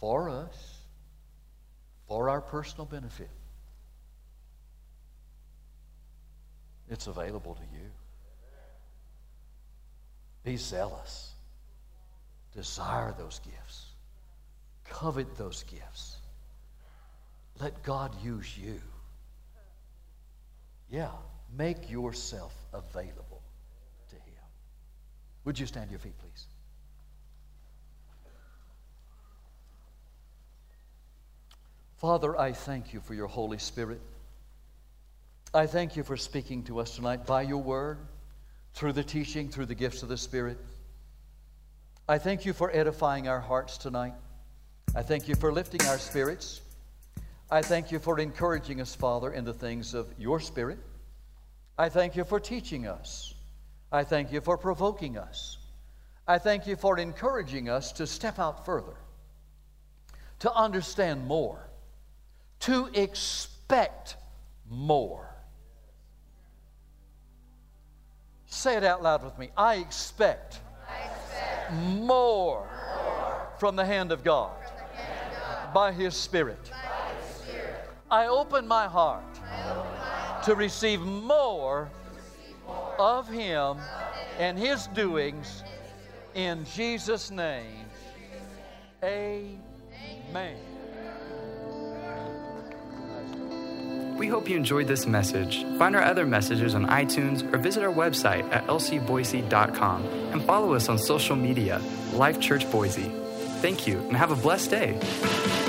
for us, for our personal benefit. It's available to you. Be zealous. Desire those gifts. Covet those gifts. Let God use you. Yeah, make yourself available to Him. Would you stand to your feet, please? Father, I thank you for your Holy Spirit. I thank you for speaking to us tonight by your word, through the teaching, through the gifts of the Spirit. I thank you for edifying our hearts tonight. I thank you for lifting our spirits. I thank you for encouraging us, Father, in the things of your Spirit. I thank you for teaching us. I thank you for provoking us. I thank you for encouraging us to step out further, to understand more, to expect more. Say it out loud with me. I expect, I expect more, more from the hand of God hand of God by His Spirit. by His Spirit. I open my heart to receive more of Him and His doings in Jesus' name. Amen. We hope you enjoyed this message. Find our other messages on iTunes or visit our website at lcboise.com and follow us on social media, Life Church Boise. Thank you and have a blessed day.